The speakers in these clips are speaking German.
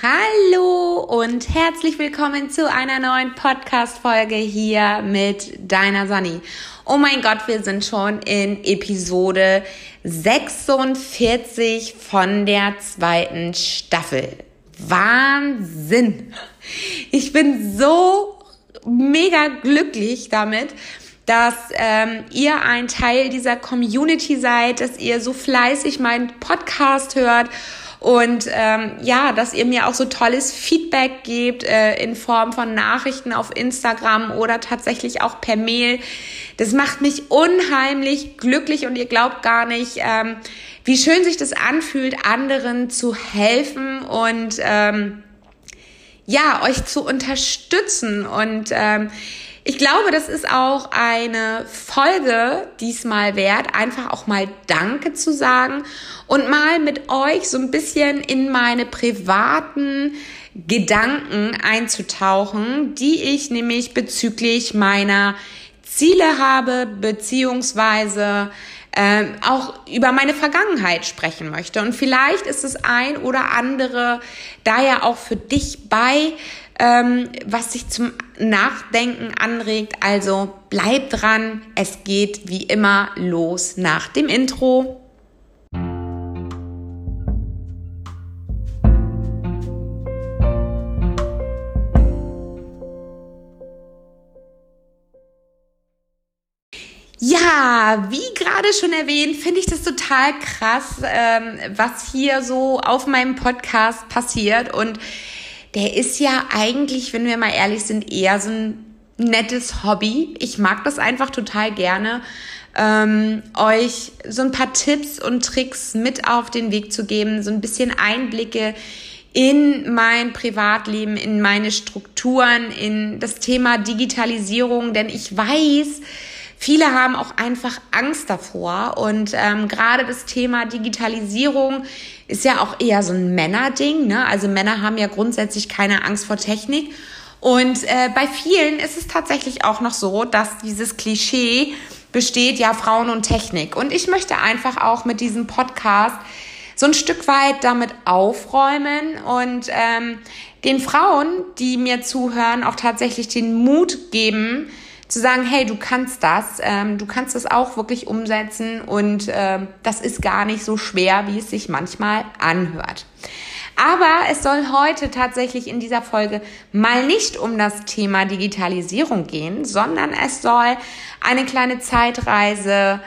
Hallo und herzlich willkommen zu einer neuen Podcast-Folge hier mit deiner Sonny. Oh mein Gott, wir sind schon in Episode 46 von der zweiten Staffel. Wahnsinn! Ich bin so mega glücklich damit, dass ähm, ihr ein Teil dieser Community seid, dass ihr so fleißig meinen Podcast hört und ähm, ja, dass ihr mir auch so tolles Feedback gebt äh, in Form von Nachrichten auf Instagram oder tatsächlich auch per Mail. Das macht mich unheimlich glücklich und ihr glaubt gar nicht, ähm, wie schön sich das anfühlt, anderen zu helfen und ähm, ja, euch zu unterstützen und ähm, ich glaube, das ist auch eine Folge diesmal wert, einfach auch mal Danke zu sagen und mal mit euch so ein bisschen in meine privaten Gedanken einzutauchen, die ich nämlich bezüglich meiner Ziele habe, beziehungsweise äh, auch über meine Vergangenheit sprechen möchte. Und vielleicht ist es ein oder andere da ja auch für dich bei, ähm, was sich zum Nachdenken anregt. Also bleib dran, es geht wie immer los nach dem Intro. Ja, wie gerade schon erwähnt, finde ich das total krass, ähm, was hier so auf meinem Podcast passiert. Und der ist ja eigentlich, wenn wir mal ehrlich sind, eher so ein nettes Hobby. Ich mag das einfach total gerne, ähm, euch so ein paar Tipps und Tricks mit auf den Weg zu geben, so ein bisschen Einblicke in mein Privatleben, in meine Strukturen, in das Thema Digitalisierung, denn ich weiß, Viele haben auch einfach Angst davor und ähm, gerade das Thema Digitalisierung ist ja auch eher so ein Männerding. Ne? Also Männer haben ja grundsätzlich keine Angst vor Technik. Und äh, bei vielen ist es tatsächlich auch noch so, dass dieses Klischee besteht, ja, Frauen und Technik. Und ich möchte einfach auch mit diesem Podcast so ein Stück weit damit aufräumen und ähm, den Frauen, die mir zuhören, auch tatsächlich den Mut geben, zu sagen, hey, du kannst das, ähm, du kannst das auch wirklich umsetzen und ähm, das ist gar nicht so schwer, wie es sich manchmal anhört. Aber es soll heute tatsächlich in dieser Folge mal nicht um das Thema Digitalisierung gehen, sondern es soll eine kleine Zeitreise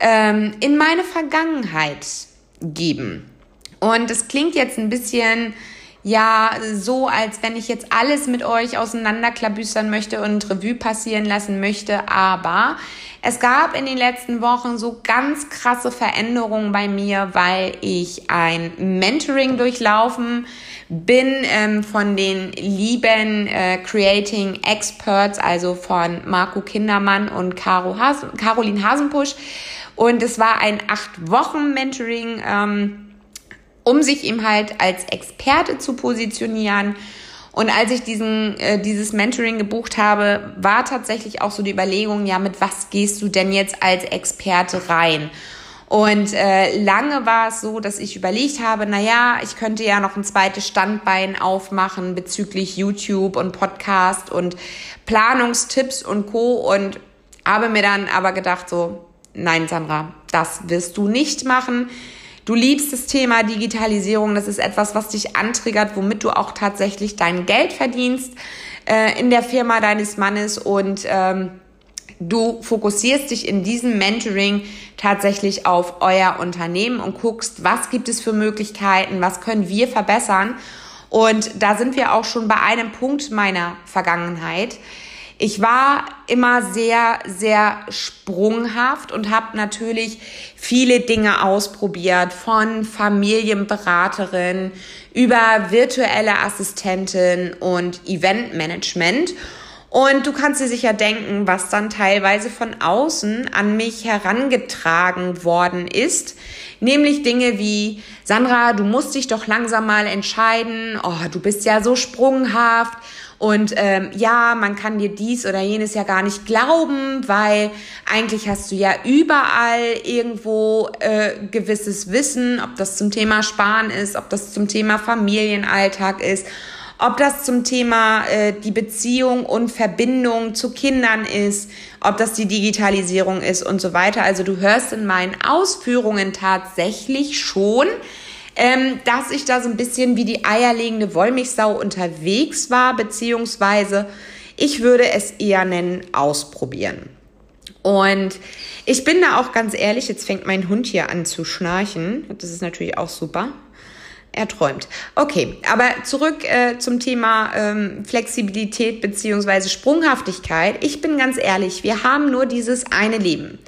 ähm, in meine Vergangenheit geben. Und es klingt jetzt ein bisschen ja so, als wenn ich jetzt alles mit euch auseinanderklabüstern möchte und Revue passieren lassen möchte, aber es gab in den letzten Wochen so ganz krasse Veränderungen bei mir, weil ich ein Mentoring durchlaufen bin ähm, von den lieben äh, Creating Experts, also von Marco Kindermann und Caro Has Caroline Hasenpusch. Und es war ein acht Wochen Mentoring. Ähm, um sich eben halt als Experte zu positionieren. Und als ich diesen, äh, dieses Mentoring gebucht habe, war tatsächlich auch so die Überlegung, ja, mit was gehst du denn jetzt als Experte rein? Und äh, lange war es so, dass ich überlegt habe, na ja, ich könnte ja noch ein zweites Standbein aufmachen bezüglich YouTube und Podcast und Planungstipps und Co. Und habe mir dann aber gedacht so, nein, Sandra, das wirst du nicht machen. Du liebst das Thema Digitalisierung. Das ist etwas, was dich antriggert, womit du auch tatsächlich dein Geld verdienst äh, in der Firma deines Mannes und ähm, du fokussierst dich in diesem Mentoring tatsächlich auf euer Unternehmen und guckst, was gibt es für Möglichkeiten, was können wir verbessern. Und da sind wir auch schon bei einem Punkt meiner Vergangenheit. Ich war immer sehr, sehr sprunghaft und habe natürlich viele Dinge ausprobiert, von Familienberaterin über virtuelle Assistentin und Eventmanagement. Und du kannst dir sicher denken, was dann teilweise von außen an mich herangetragen worden ist. Nämlich Dinge wie, Sandra, du musst dich doch langsam mal entscheiden. Oh, du bist ja so sprunghaft Und ähm, ja, man kann dir dies oder jenes ja gar nicht glauben, weil eigentlich hast du ja überall irgendwo äh, gewisses Wissen, ob das zum Thema Sparen ist, ob das zum Thema Familienalltag ist ob das zum Thema äh, die Beziehung und Verbindung zu Kindern ist, ob das die Digitalisierung ist und so weiter. Also du hörst in meinen Ausführungen tatsächlich schon, ähm, dass ich da so ein bisschen wie die eierlegende Wollmilchsau unterwegs war, beziehungsweise ich würde es eher nennen, ausprobieren. Und ich bin da auch ganz ehrlich, jetzt fängt mein Hund hier an zu schnarchen. Das ist natürlich auch super. Er träumt. Okay, aber zurück äh, zum Thema ähm, Flexibilität beziehungsweise Sprunghaftigkeit. Ich bin ganz ehrlich, wir haben nur dieses eine Leben.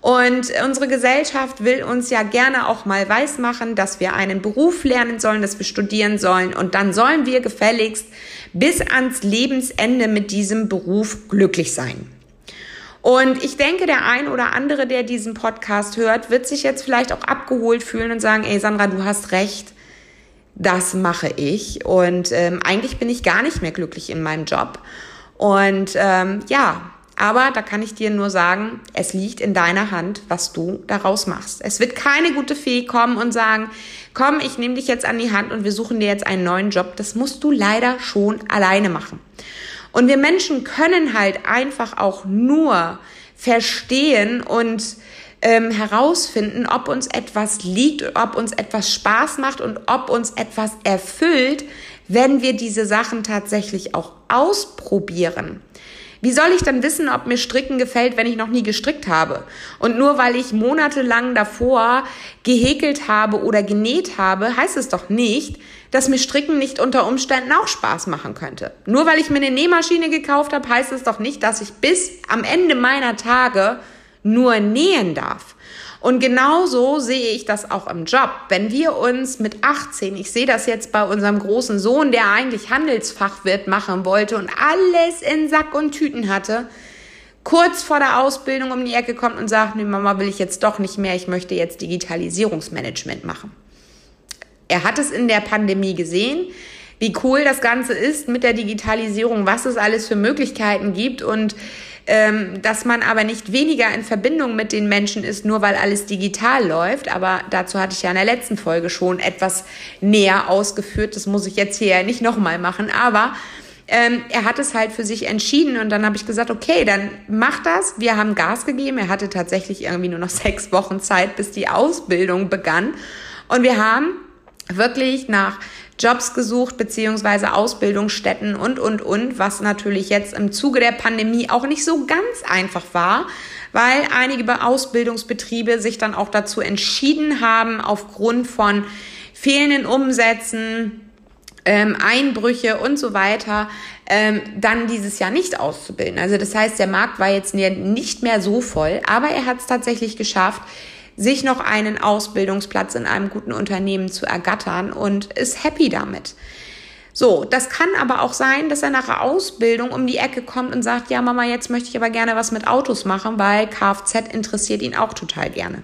Und unsere Gesellschaft will uns ja gerne auch mal weismachen, dass wir einen Beruf lernen sollen, dass wir studieren sollen und dann sollen wir gefälligst bis ans Lebensende mit diesem Beruf glücklich sein. Und ich denke, der ein oder andere, der diesen Podcast hört, wird sich jetzt vielleicht auch abgeholt fühlen und sagen, ey Sandra, du hast recht das mache ich. Und ähm, eigentlich bin ich gar nicht mehr glücklich in meinem Job. Und ähm, ja, aber da kann ich dir nur sagen, es liegt in deiner Hand, was du daraus machst. Es wird keine gute Fee kommen und sagen, komm, ich nehme dich jetzt an die Hand und wir suchen dir jetzt einen neuen Job. Das musst du leider schon alleine machen. Und wir Menschen können halt einfach auch nur verstehen und ähm, herausfinden, ob uns etwas liegt, ob uns etwas Spaß macht und ob uns etwas erfüllt, wenn wir diese Sachen tatsächlich auch ausprobieren. Wie soll ich dann wissen, ob mir Stricken gefällt, wenn ich noch nie gestrickt habe? Und nur weil ich monatelang davor gehäkelt habe oder genäht habe, heißt es doch nicht, dass mir Stricken nicht unter Umständen auch Spaß machen könnte. Nur weil ich mir eine Nähmaschine gekauft habe, heißt es doch nicht, dass ich bis am Ende meiner Tage nur nähen darf. Und genauso sehe ich das auch im Job. Wenn wir uns mit 18, ich sehe das jetzt bei unserem großen Sohn, der eigentlich Handelsfachwirt machen wollte und alles in Sack und Tüten hatte, kurz vor der Ausbildung um die Ecke kommt und sagt, nee, Mama will ich jetzt doch nicht mehr, ich möchte jetzt Digitalisierungsmanagement machen. Er hat es in der Pandemie gesehen, wie cool das Ganze ist mit der Digitalisierung, was es alles für Möglichkeiten gibt und ähm, dass man aber nicht weniger in Verbindung mit den Menschen ist, nur weil alles digital läuft. Aber dazu hatte ich ja in der letzten Folge schon etwas näher ausgeführt. Das muss ich jetzt hier ja nicht nochmal machen. Aber ähm, er hat es halt für sich entschieden und dann habe ich gesagt, okay, dann mach das. Wir haben Gas gegeben. Er hatte tatsächlich irgendwie nur noch sechs Wochen Zeit, bis die Ausbildung begann. Und wir haben wirklich nach Jobs gesucht, beziehungsweise Ausbildungsstätten und, und, und, was natürlich jetzt im Zuge der Pandemie auch nicht so ganz einfach war, weil einige Ausbildungsbetriebe sich dann auch dazu entschieden haben, aufgrund von fehlenden Umsätzen, ähm, Einbrüche und so weiter, ähm, dann dieses Jahr nicht auszubilden. Also das heißt, der Markt war jetzt nicht mehr so voll, aber er hat es tatsächlich geschafft, sich noch einen Ausbildungsplatz in einem guten Unternehmen zu ergattern und ist happy damit. So, das kann aber auch sein, dass er nach der Ausbildung um die Ecke kommt und sagt, ja Mama, jetzt möchte ich aber gerne was mit Autos machen, weil Kfz interessiert ihn auch total gerne.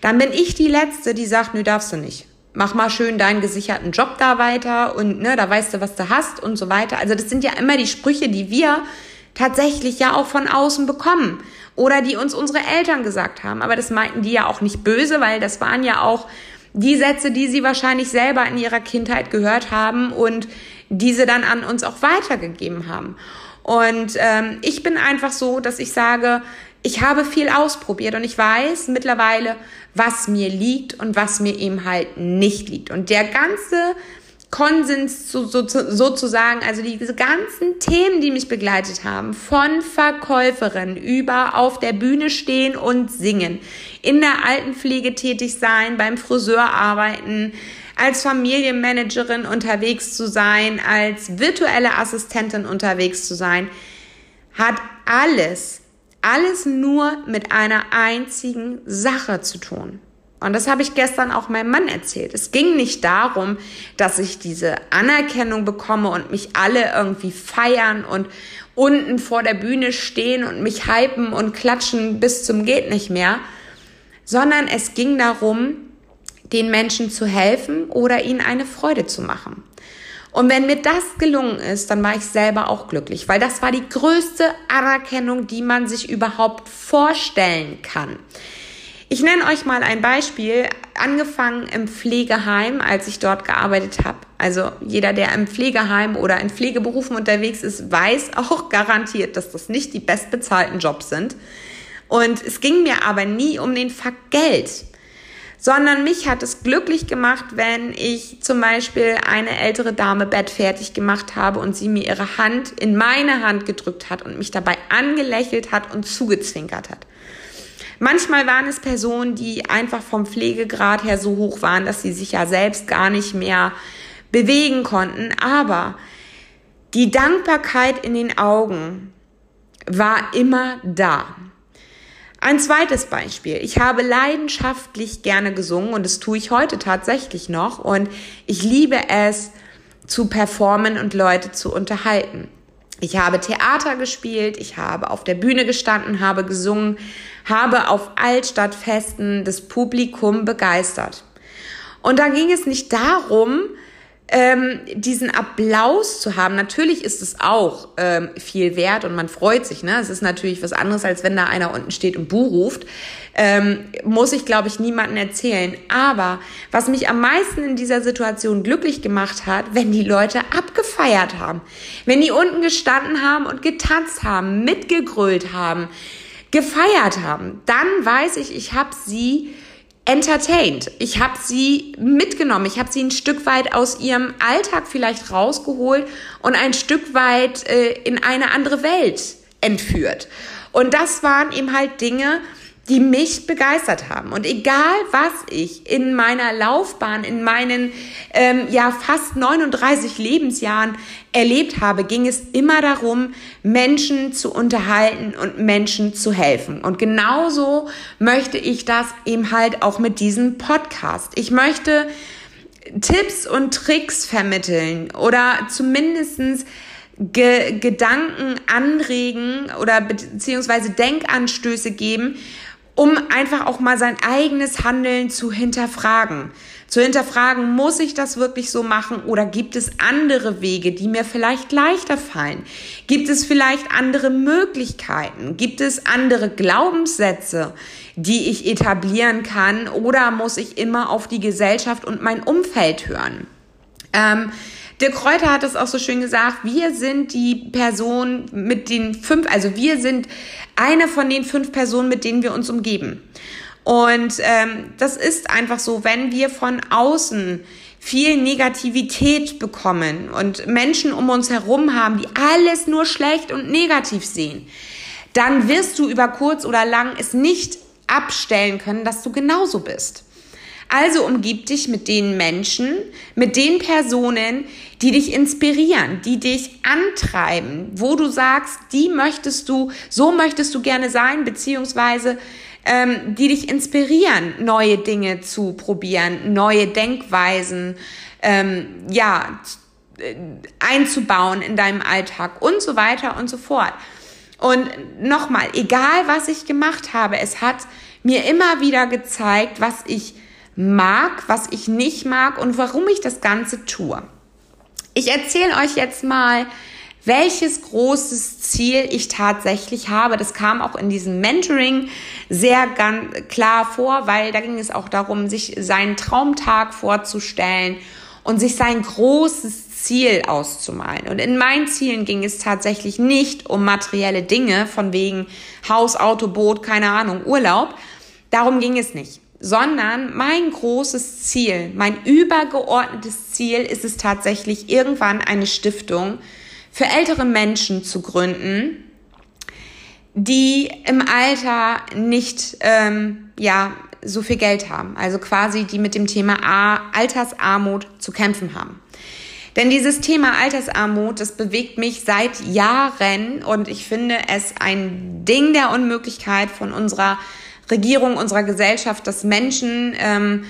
Dann bin ich die Letzte, die sagt, nö, darfst du nicht. Mach mal schön deinen gesicherten Job da weiter und ne, da weißt du, was du hast und so weiter. Also das sind ja immer die Sprüche, die wir tatsächlich ja auch von außen bekommen oder die uns unsere Eltern gesagt haben. Aber das meinten die ja auch nicht böse, weil das waren ja auch die Sätze, die sie wahrscheinlich selber in ihrer Kindheit gehört haben und diese dann an uns auch weitergegeben haben. Und ähm, ich bin einfach so, dass ich sage, ich habe viel ausprobiert und ich weiß mittlerweile, was mir liegt und was mir eben halt nicht liegt. Und der ganze Konsens so, so, sozusagen, also diese ganzen Themen, die mich begleitet haben, von Verkäuferin über auf der Bühne stehen und singen, in der Altenpflege tätig sein, beim Friseur arbeiten, als Familienmanagerin unterwegs zu sein, als virtuelle Assistentin unterwegs zu sein, hat alles, alles nur mit einer einzigen Sache zu tun. Und das habe ich gestern auch meinem Mann erzählt. Es ging nicht darum, dass ich diese Anerkennung bekomme und mich alle irgendwie feiern und unten vor der Bühne stehen und mich hypen und klatschen bis zum geht nicht mehr, sondern es ging darum, den Menschen zu helfen oder ihnen eine Freude zu machen. Und wenn mir das gelungen ist, dann war ich selber auch glücklich, weil das war die größte Anerkennung, die man sich überhaupt vorstellen kann. Ich nenne euch mal ein Beispiel, angefangen im Pflegeheim, als ich dort gearbeitet habe. Also jeder, der im Pflegeheim oder in Pflegeberufen unterwegs ist, weiß auch garantiert, dass das nicht die bestbezahlten Jobs sind. Und es ging mir aber nie um den Fakt Geld, sondern mich hat es glücklich gemacht, wenn ich zum Beispiel eine ältere Dame bettfertig gemacht habe und sie mir ihre Hand in meine Hand gedrückt hat und mich dabei angelächelt hat und zugezwinkert hat. Manchmal waren es Personen, die einfach vom Pflegegrad her so hoch waren, dass sie sich ja selbst gar nicht mehr bewegen konnten. Aber die Dankbarkeit in den Augen war immer da. Ein zweites Beispiel. Ich habe leidenschaftlich gerne gesungen und das tue ich heute tatsächlich noch und ich liebe es zu performen und Leute zu unterhalten. Ich habe Theater gespielt, ich habe auf der Bühne gestanden, habe gesungen, habe auf Altstadtfesten das Publikum begeistert. Und da ging es nicht darum, ähm, diesen Applaus zu haben. Natürlich ist es auch ähm, viel wert und man freut sich. Ne? Es ist natürlich was anderes, als wenn da einer unten steht und Buh ruft. Ähm, muss ich, glaube ich, niemandem erzählen. Aber was mich am meisten in dieser Situation glücklich gemacht hat, wenn die Leute abgefeiert haben. Wenn die unten gestanden haben und getanzt haben, mitgegrölt haben, gefeiert haben, dann weiß ich, ich habe sie entertained. Ich habe sie mitgenommen. Ich habe sie ein Stück weit aus ihrem Alltag vielleicht rausgeholt und ein Stück weit äh, in eine andere Welt entführt. Und das waren eben halt Dinge, die mich begeistert haben. Und egal, was ich in meiner Laufbahn, in meinen ähm, ja fast 39 Lebensjahren erlebt habe, ging es immer darum, Menschen zu unterhalten und Menschen zu helfen. Und genauso möchte ich das eben halt auch mit diesem Podcast. Ich möchte Tipps und Tricks vermitteln oder zumindestens Ge Gedanken anregen oder beziehungsweise Denkanstöße geben, um einfach auch mal sein eigenes Handeln zu hinterfragen. Zu hinterfragen, muss ich das wirklich so machen oder gibt es andere Wege, die mir vielleicht leichter fallen? Gibt es vielleicht andere Möglichkeiten? Gibt es andere Glaubenssätze, die ich etablieren kann oder muss ich immer auf die Gesellschaft und mein Umfeld hören? Ähm, der Kräuter hat es auch so schön gesagt, wir sind die Person mit den fünf, also wir sind eine von den fünf Personen, mit denen wir uns umgeben. Und ähm, das ist einfach so, wenn wir von außen viel Negativität bekommen und Menschen um uns herum haben, die alles nur schlecht und negativ sehen, dann wirst du über kurz oder lang es nicht abstellen können, dass du genauso bist. Also umgib dich mit den Menschen, mit den Personen, die dich inspirieren, die dich antreiben, wo du sagst, die möchtest du, so möchtest du gerne sein, beziehungsweise ähm, die dich inspirieren, neue Dinge zu probieren, neue Denkweisen, ähm, ja, einzubauen in deinem Alltag und so weiter und so fort. Und nochmal, egal was ich gemacht habe, es hat mir immer wieder gezeigt, was ich mag, was ich nicht mag und warum ich das Ganze tue. Ich erzähle euch jetzt mal, welches großes Ziel ich tatsächlich habe. Das kam auch in diesem Mentoring sehr ganz klar vor, weil da ging es auch darum, sich seinen Traumtag vorzustellen und sich sein großes Ziel auszumalen. Und in meinen Zielen ging es tatsächlich nicht um materielle Dinge, von wegen Haus, Auto, Boot, keine Ahnung, Urlaub. Darum ging es nicht sondern mein großes Ziel, mein übergeordnetes Ziel ist es tatsächlich, irgendwann eine Stiftung für ältere Menschen zu gründen, die im Alter nicht ähm, ja so viel Geld haben, also quasi die mit dem Thema Altersarmut zu kämpfen haben. Denn dieses Thema Altersarmut, das bewegt mich seit Jahren und ich finde es ein Ding der Unmöglichkeit von unserer Regierung unserer Gesellschaft, dass Menschen ähm,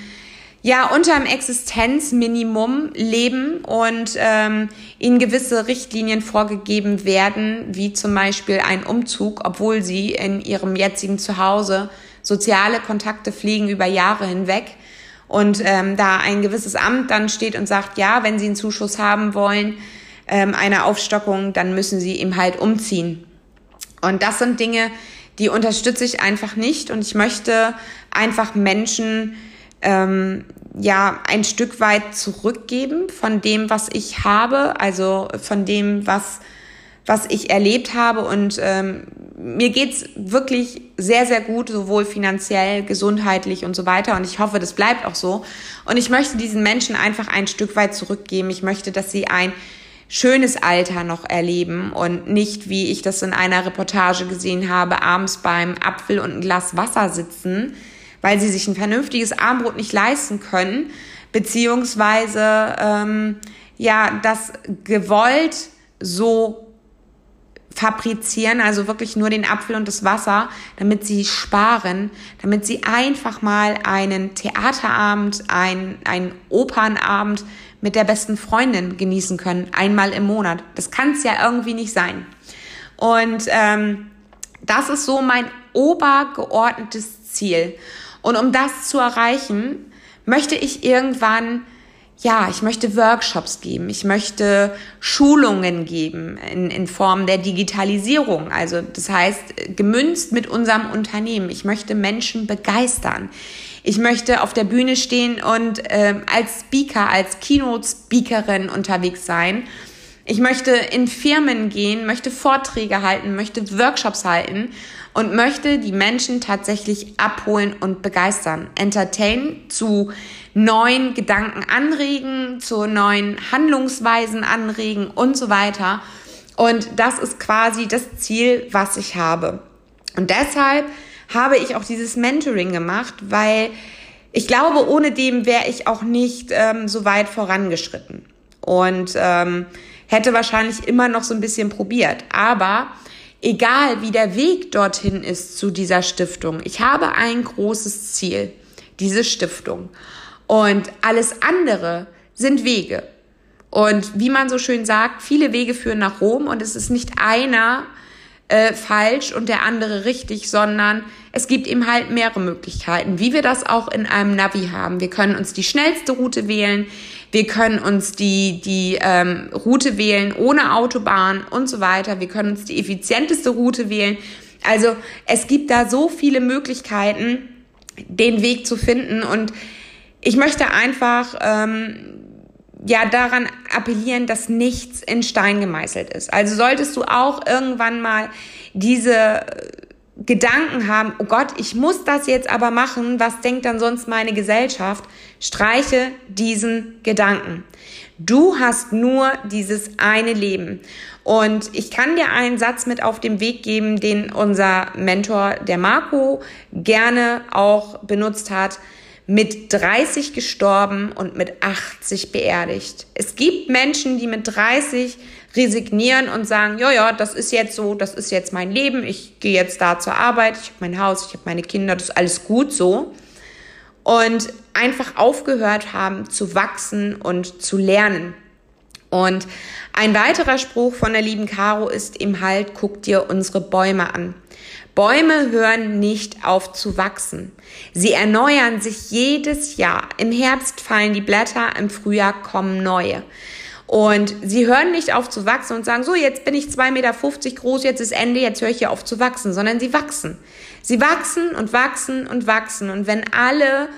ja unter einem Existenzminimum leben und ähm, ihnen gewisse Richtlinien vorgegeben werden, wie zum Beispiel ein Umzug, obwohl sie in ihrem jetzigen Zuhause soziale Kontakte pflegen über Jahre hinweg und ähm, da ein gewisses Amt dann steht und sagt, ja, wenn Sie einen Zuschuss haben wollen, ähm, eine Aufstockung, dann müssen Sie eben halt umziehen. Und das sind Dinge, die unterstütze ich einfach nicht und ich möchte einfach Menschen ähm, ja ein Stück weit zurückgeben von dem, was ich habe, also von dem, was was ich erlebt habe und ähm, mir geht's wirklich sehr, sehr gut, sowohl finanziell, gesundheitlich und so weiter. Und ich hoffe, das bleibt auch so. Und ich möchte diesen Menschen einfach ein Stück weit zurückgeben. Ich möchte, dass sie ein schönes Alter noch erleben und nicht, wie ich das in einer Reportage gesehen habe, abends beim Apfel und ein Glas Wasser sitzen, weil sie sich ein vernünftiges Armbrot nicht leisten können, beziehungsweise ähm, ja, das gewollt so fabrizieren, also wirklich nur den Apfel und das Wasser, damit sie sparen, damit sie einfach mal einen Theaterabend, ein, einen Opernabend mit der besten Freundin genießen können, einmal im Monat. Das kann es ja irgendwie nicht sein. Und ähm, das ist so mein obergeordnetes Ziel. Und um das zu erreichen, möchte ich irgendwann ja, ich möchte Workshops geben, ich möchte Schulungen geben in, in Form der Digitalisierung. Also das heißt, gemünzt mit unserem Unternehmen. Ich möchte Menschen begeistern. Ich möchte auf der Bühne stehen und äh, als Speaker, als Keynote-Speakerin unterwegs sein. Ich möchte in Firmen gehen, möchte Vorträge halten, möchte Workshops halten und möchte die Menschen tatsächlich abholen und begeistern. Entertain zu neuen Gedanken anregen, zu neuen Handlungsweisen anregen und so weiter. Und das ist quasi das Ziel, was ich habe. Und deshalb habe ich auch dieses Mentoring gemacht, weil ich glaube, ohne dem wäre ich auch nicht ähm, so weit vorangeschritten und ähm, hätte wahrscheinlich immer noch so ein bisschen probiert. Aber egal wie der Weg dorthin ist zu dieser Stiftung, ich habe ein großes Ziel, diese Stiftung. Und alles andere sind Wege. Und wie man so schön sagt, viele Wege führen nach Rom und es ist nicht einer äh, falsch und der andere richtig, sondern es gibt eben halt mehrere Möglichkeiten, wie wir das auch in einem Navi haben. Wir können uns die schnellste Route wählen, wir können uns die, die ähm, Route wählen ohne Autobahn und so weiter, wir können uns die effizienteste Route wählen. Also es gibt da so viele Möglichkeiten, den Weg zu finden und ich möchte einfach ähm, ja daran appellieren, dass nichts in Stein gemeißelt ist. Also solltest du auch irgendwann mal diese Gedanken haben, oh Gott, ich muss das jetzt aber machen, was denkt dann sonst meine Gesellschaft? Streiche diesen Gedanken. Du hast nur dieses eine Leben. Und ich kann dir einen Satz mit auf den Weg geben, den unser Mentor, der Marco, gerne auch benutzt hat mit 30 gestorben und mit 80 beerdigt. Es gibt Menschen, die mit 30 resignieren und sagen, ja, ja, das ist jetzt so, das ist jetzt mein Leben, ich gehe jetzt da zur Arbeit, ich habe mein Haus, ich habe meine Kinder, das ist alles gut so. Und einfach aufgehört haben zu wachsen und zu lernen. Und ein weiterer Spruch von der lieben Caro ist im Halt, guck dir unsere Bäume an. Bäume hören nicht auf zu wachsen. Sie erneuern sich jedes Jahr. Im Herbst fallen die Blätter, im Frühjahr kommen neue. Und sie hören nicht auf zu wachsen und sagen, so, jetzt bin ich 2,50 Meter groß, jetzt ist Ende, jetzt höre ich hier auf zu wachsen, sondern sie wachsen. Sie wachsen und wachsen und wachsen. Und wenn alle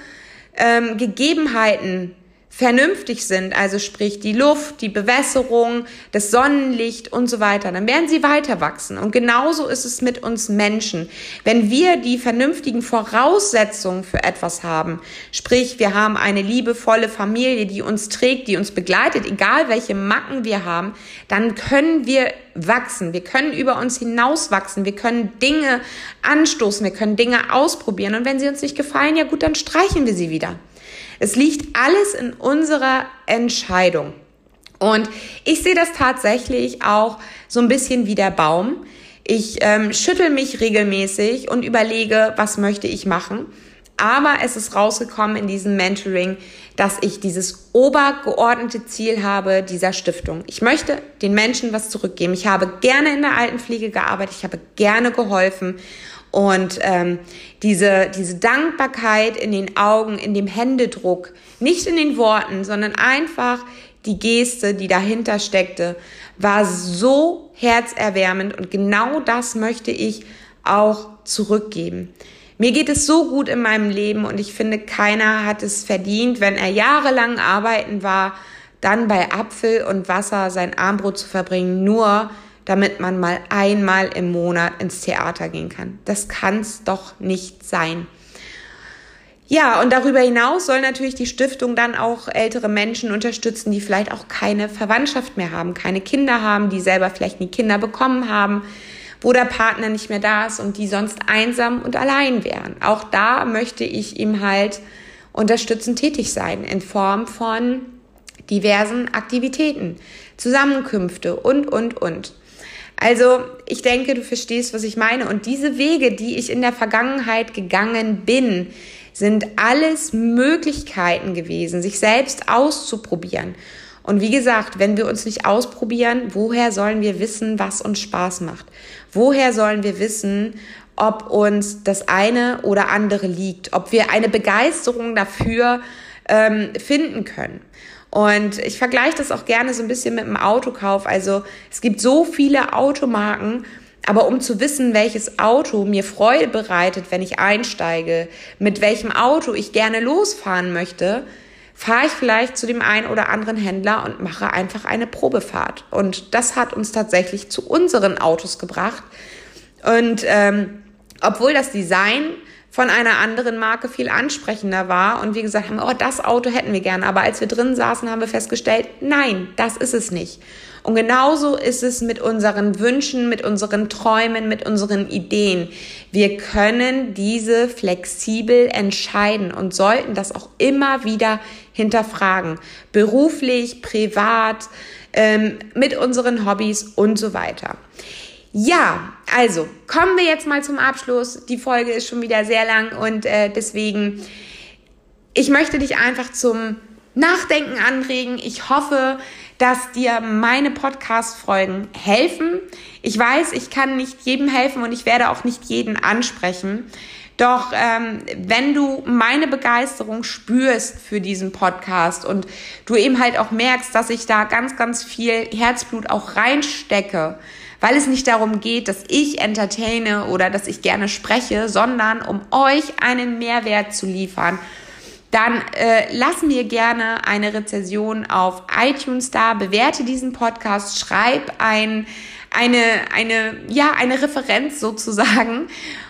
ähm, Gegebenheiten vernünftig sind, also sprich die Luft, die Bewässerung, das Sonnenlicht und so weiter, dann werden sie weiter wachsen. Und genauso ist es mit uns Menschen. Wenn wir die vernünftigen Voraussetzungen für etwas haben, sprich wir haben eine liebevolle Familie, die uns trägt, die uns begleitet, egal welche Macken wir haben, dann können wir wachsen. Wir können über uns hinaus wachsen. Wir können Dinge anstoßen. Wir können Dinge ausprobieren. Und wenn sie uns nicht gefallen, ja gut, dann streichen wir sie wieder. Es liegt alles in unserer Entscheidung. Und ich sehe das tatsächlich auch so ein bisschen wie der Baum. Ich ähm, schüttel mich regelmäßig und überlege, was möchte ich machen. Aber es ist rausgekommen in diesem Mentoring, dass ich dieses obergeordnete Ziel habe dieser Stiftung. Ich möchte den Menschen was zurückgeben. Ich habe gerne in der Altenpflege gearbeitet. Ich habe gerne geholfen. Und ähm, diese, diese Dankbarkeit in den Augen, in dem Händedruck, nicht in den Worten, sondern einfach die Geste, die dahinter steckte, war so herzerwärmend und genau das möchte ich auch zurückgeben. Mir geht es so gut in meinem Leben und ich finde, keiner hat es verdient, wenn er jahrelang arbeiten war, dann bei Apfel und Wasser sein Armbrot zu verbringen, nur damit man mal einmal im Monat ins Theater gehen kann. Das kann's doch nicht sein. Ja, und darüber hinaus soll natürlich die Stiftung dann auch ältere Menschen unterstützen, die vielleicht auch keine Verwandtschaft mehr haben, keine Kinder haben, die selber vielleicht nie Kinder bekommen haben, wo der Partner nicht mehr da ist und die sonst einsam und allein wären. Auch da möchte ich ihm halt unterstützend tätig sein in Form von diversen Aktivitäten, Zusammenkünfte und, und, und. Also ich denke, du verstehst, was ich meine. Und diese Wege, die ich in der Vergangenheit gegangen bin, sind alles Möglichkeiten gewesen, sich selbst auszuprobieren. Und wie gesagt, wenn wir uns nicht ausprobieren, woher sollen wir wissen, was uns Spaß macht? Woher sollen wir wissen, ob uns das eine oder andere liegt, ob wir eine Begeisterung dafür ähm, finden können? Und ich vergleiche das auch gerne so ein bisschen mit dem Autokauf. Also es gibt so viele Automarken, aber um zu wissen, welches Auto mir Freude bereitet, wenn ich einsteige, mit welchem Auto ich gerne losfahren möchte, fahre ich vielleicht zu dem einen oder anderen Händler und mache einfach eine Probefahrt. Und das hat uns tatsächlich zu unseren Autos gebracht. Und ähm, obwohl das Design von einer anderen Marke viel ansprechender war und wie gesagt haben, oh, das Auto hätten wir gerne. Aber als wir drin saßen, haben wir festgestellt, nein, das ist es nicht. Und genauso ist es mit unseren Wünschen, mit unseren Träumen, mit unseren Ideen. Wir können diese flexibel entscheiden und sollten das auch immer wieder hinterfragen. Beruflich, privat, ähm, mit unseren Hobbys und so weiter. Ja, also kommen wir jetzt mal zum Abschluss. Die Folge ist schon wieder sehr lang und äh, deswegen, ich möchte dich einfach zum Nachdenken anregen. Ich hoffe, dass dir meine Podcast-Folgen helfen. Ich weiß, ich kann nicht jedem helfen und ich werde auch nicht jeden ansprechen. Doch ähm, wenn du meine Begeisterung spürst für diesen Podcast und du eben halt auch merkst, dass ich da ganz, ganz viel Herzblut auch reinstecke, weil es nicht darum geht, dass ich entertaine oder dass ich gerne spreche, sondern um euch einen Mehrwert zu liefern, dann äh, lass mir gerne eine Rezension auf iTunes da, bewerte diesen Podcast, schreib ein, eine, eine, ja, eine Referenz sozusagen.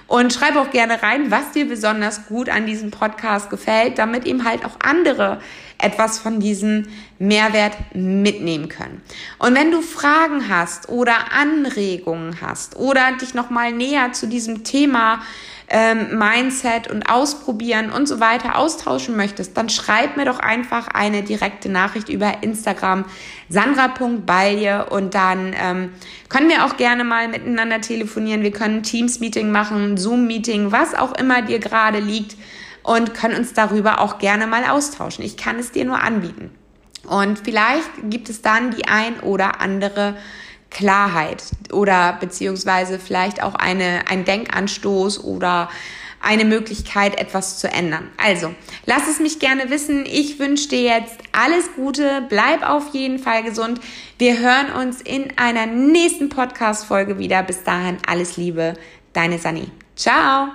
Und schreib auch gerne rein, was dir besonders gut an diesem Podcast gefällt, damit eben halt auch andere etwas von diesem Mehrwert mitnehmen können. Und wenn du Fragen hast oder Anregungen hast oder dich nochmal näher zu diesem Thema ähm, Mindset und Ausprobieren und so weiter austauschen möchtest, dann schreib mir doch einfach eine direkte Nachricht über Instagram sandra.balje und dann ähm, können wir auch gerne mal miteinander telefonieren. Wir können Teams-Meeting machen, Zoom-Meeting, was auch immer dir gerade liegt und können uns darüber auch gerne mal austauschen. Ich kann es dir nur anbieten. Und vielleicht gibt es dann die ein oder andere Klarheit oder beziehungsweise vielleicht auch eine, ein Denkanstoß oder eine Möglichkeit, etwas zu ändern. Also, lass es mich gerne wissen. Ich wünsche dir jetzt alles Gute. Bleib auf jeden Fall gesund. Wir hören uns in einer nächsten Podcast-Folge wieder. Bis dahin alles Liebe. Deine Sani. Ciao.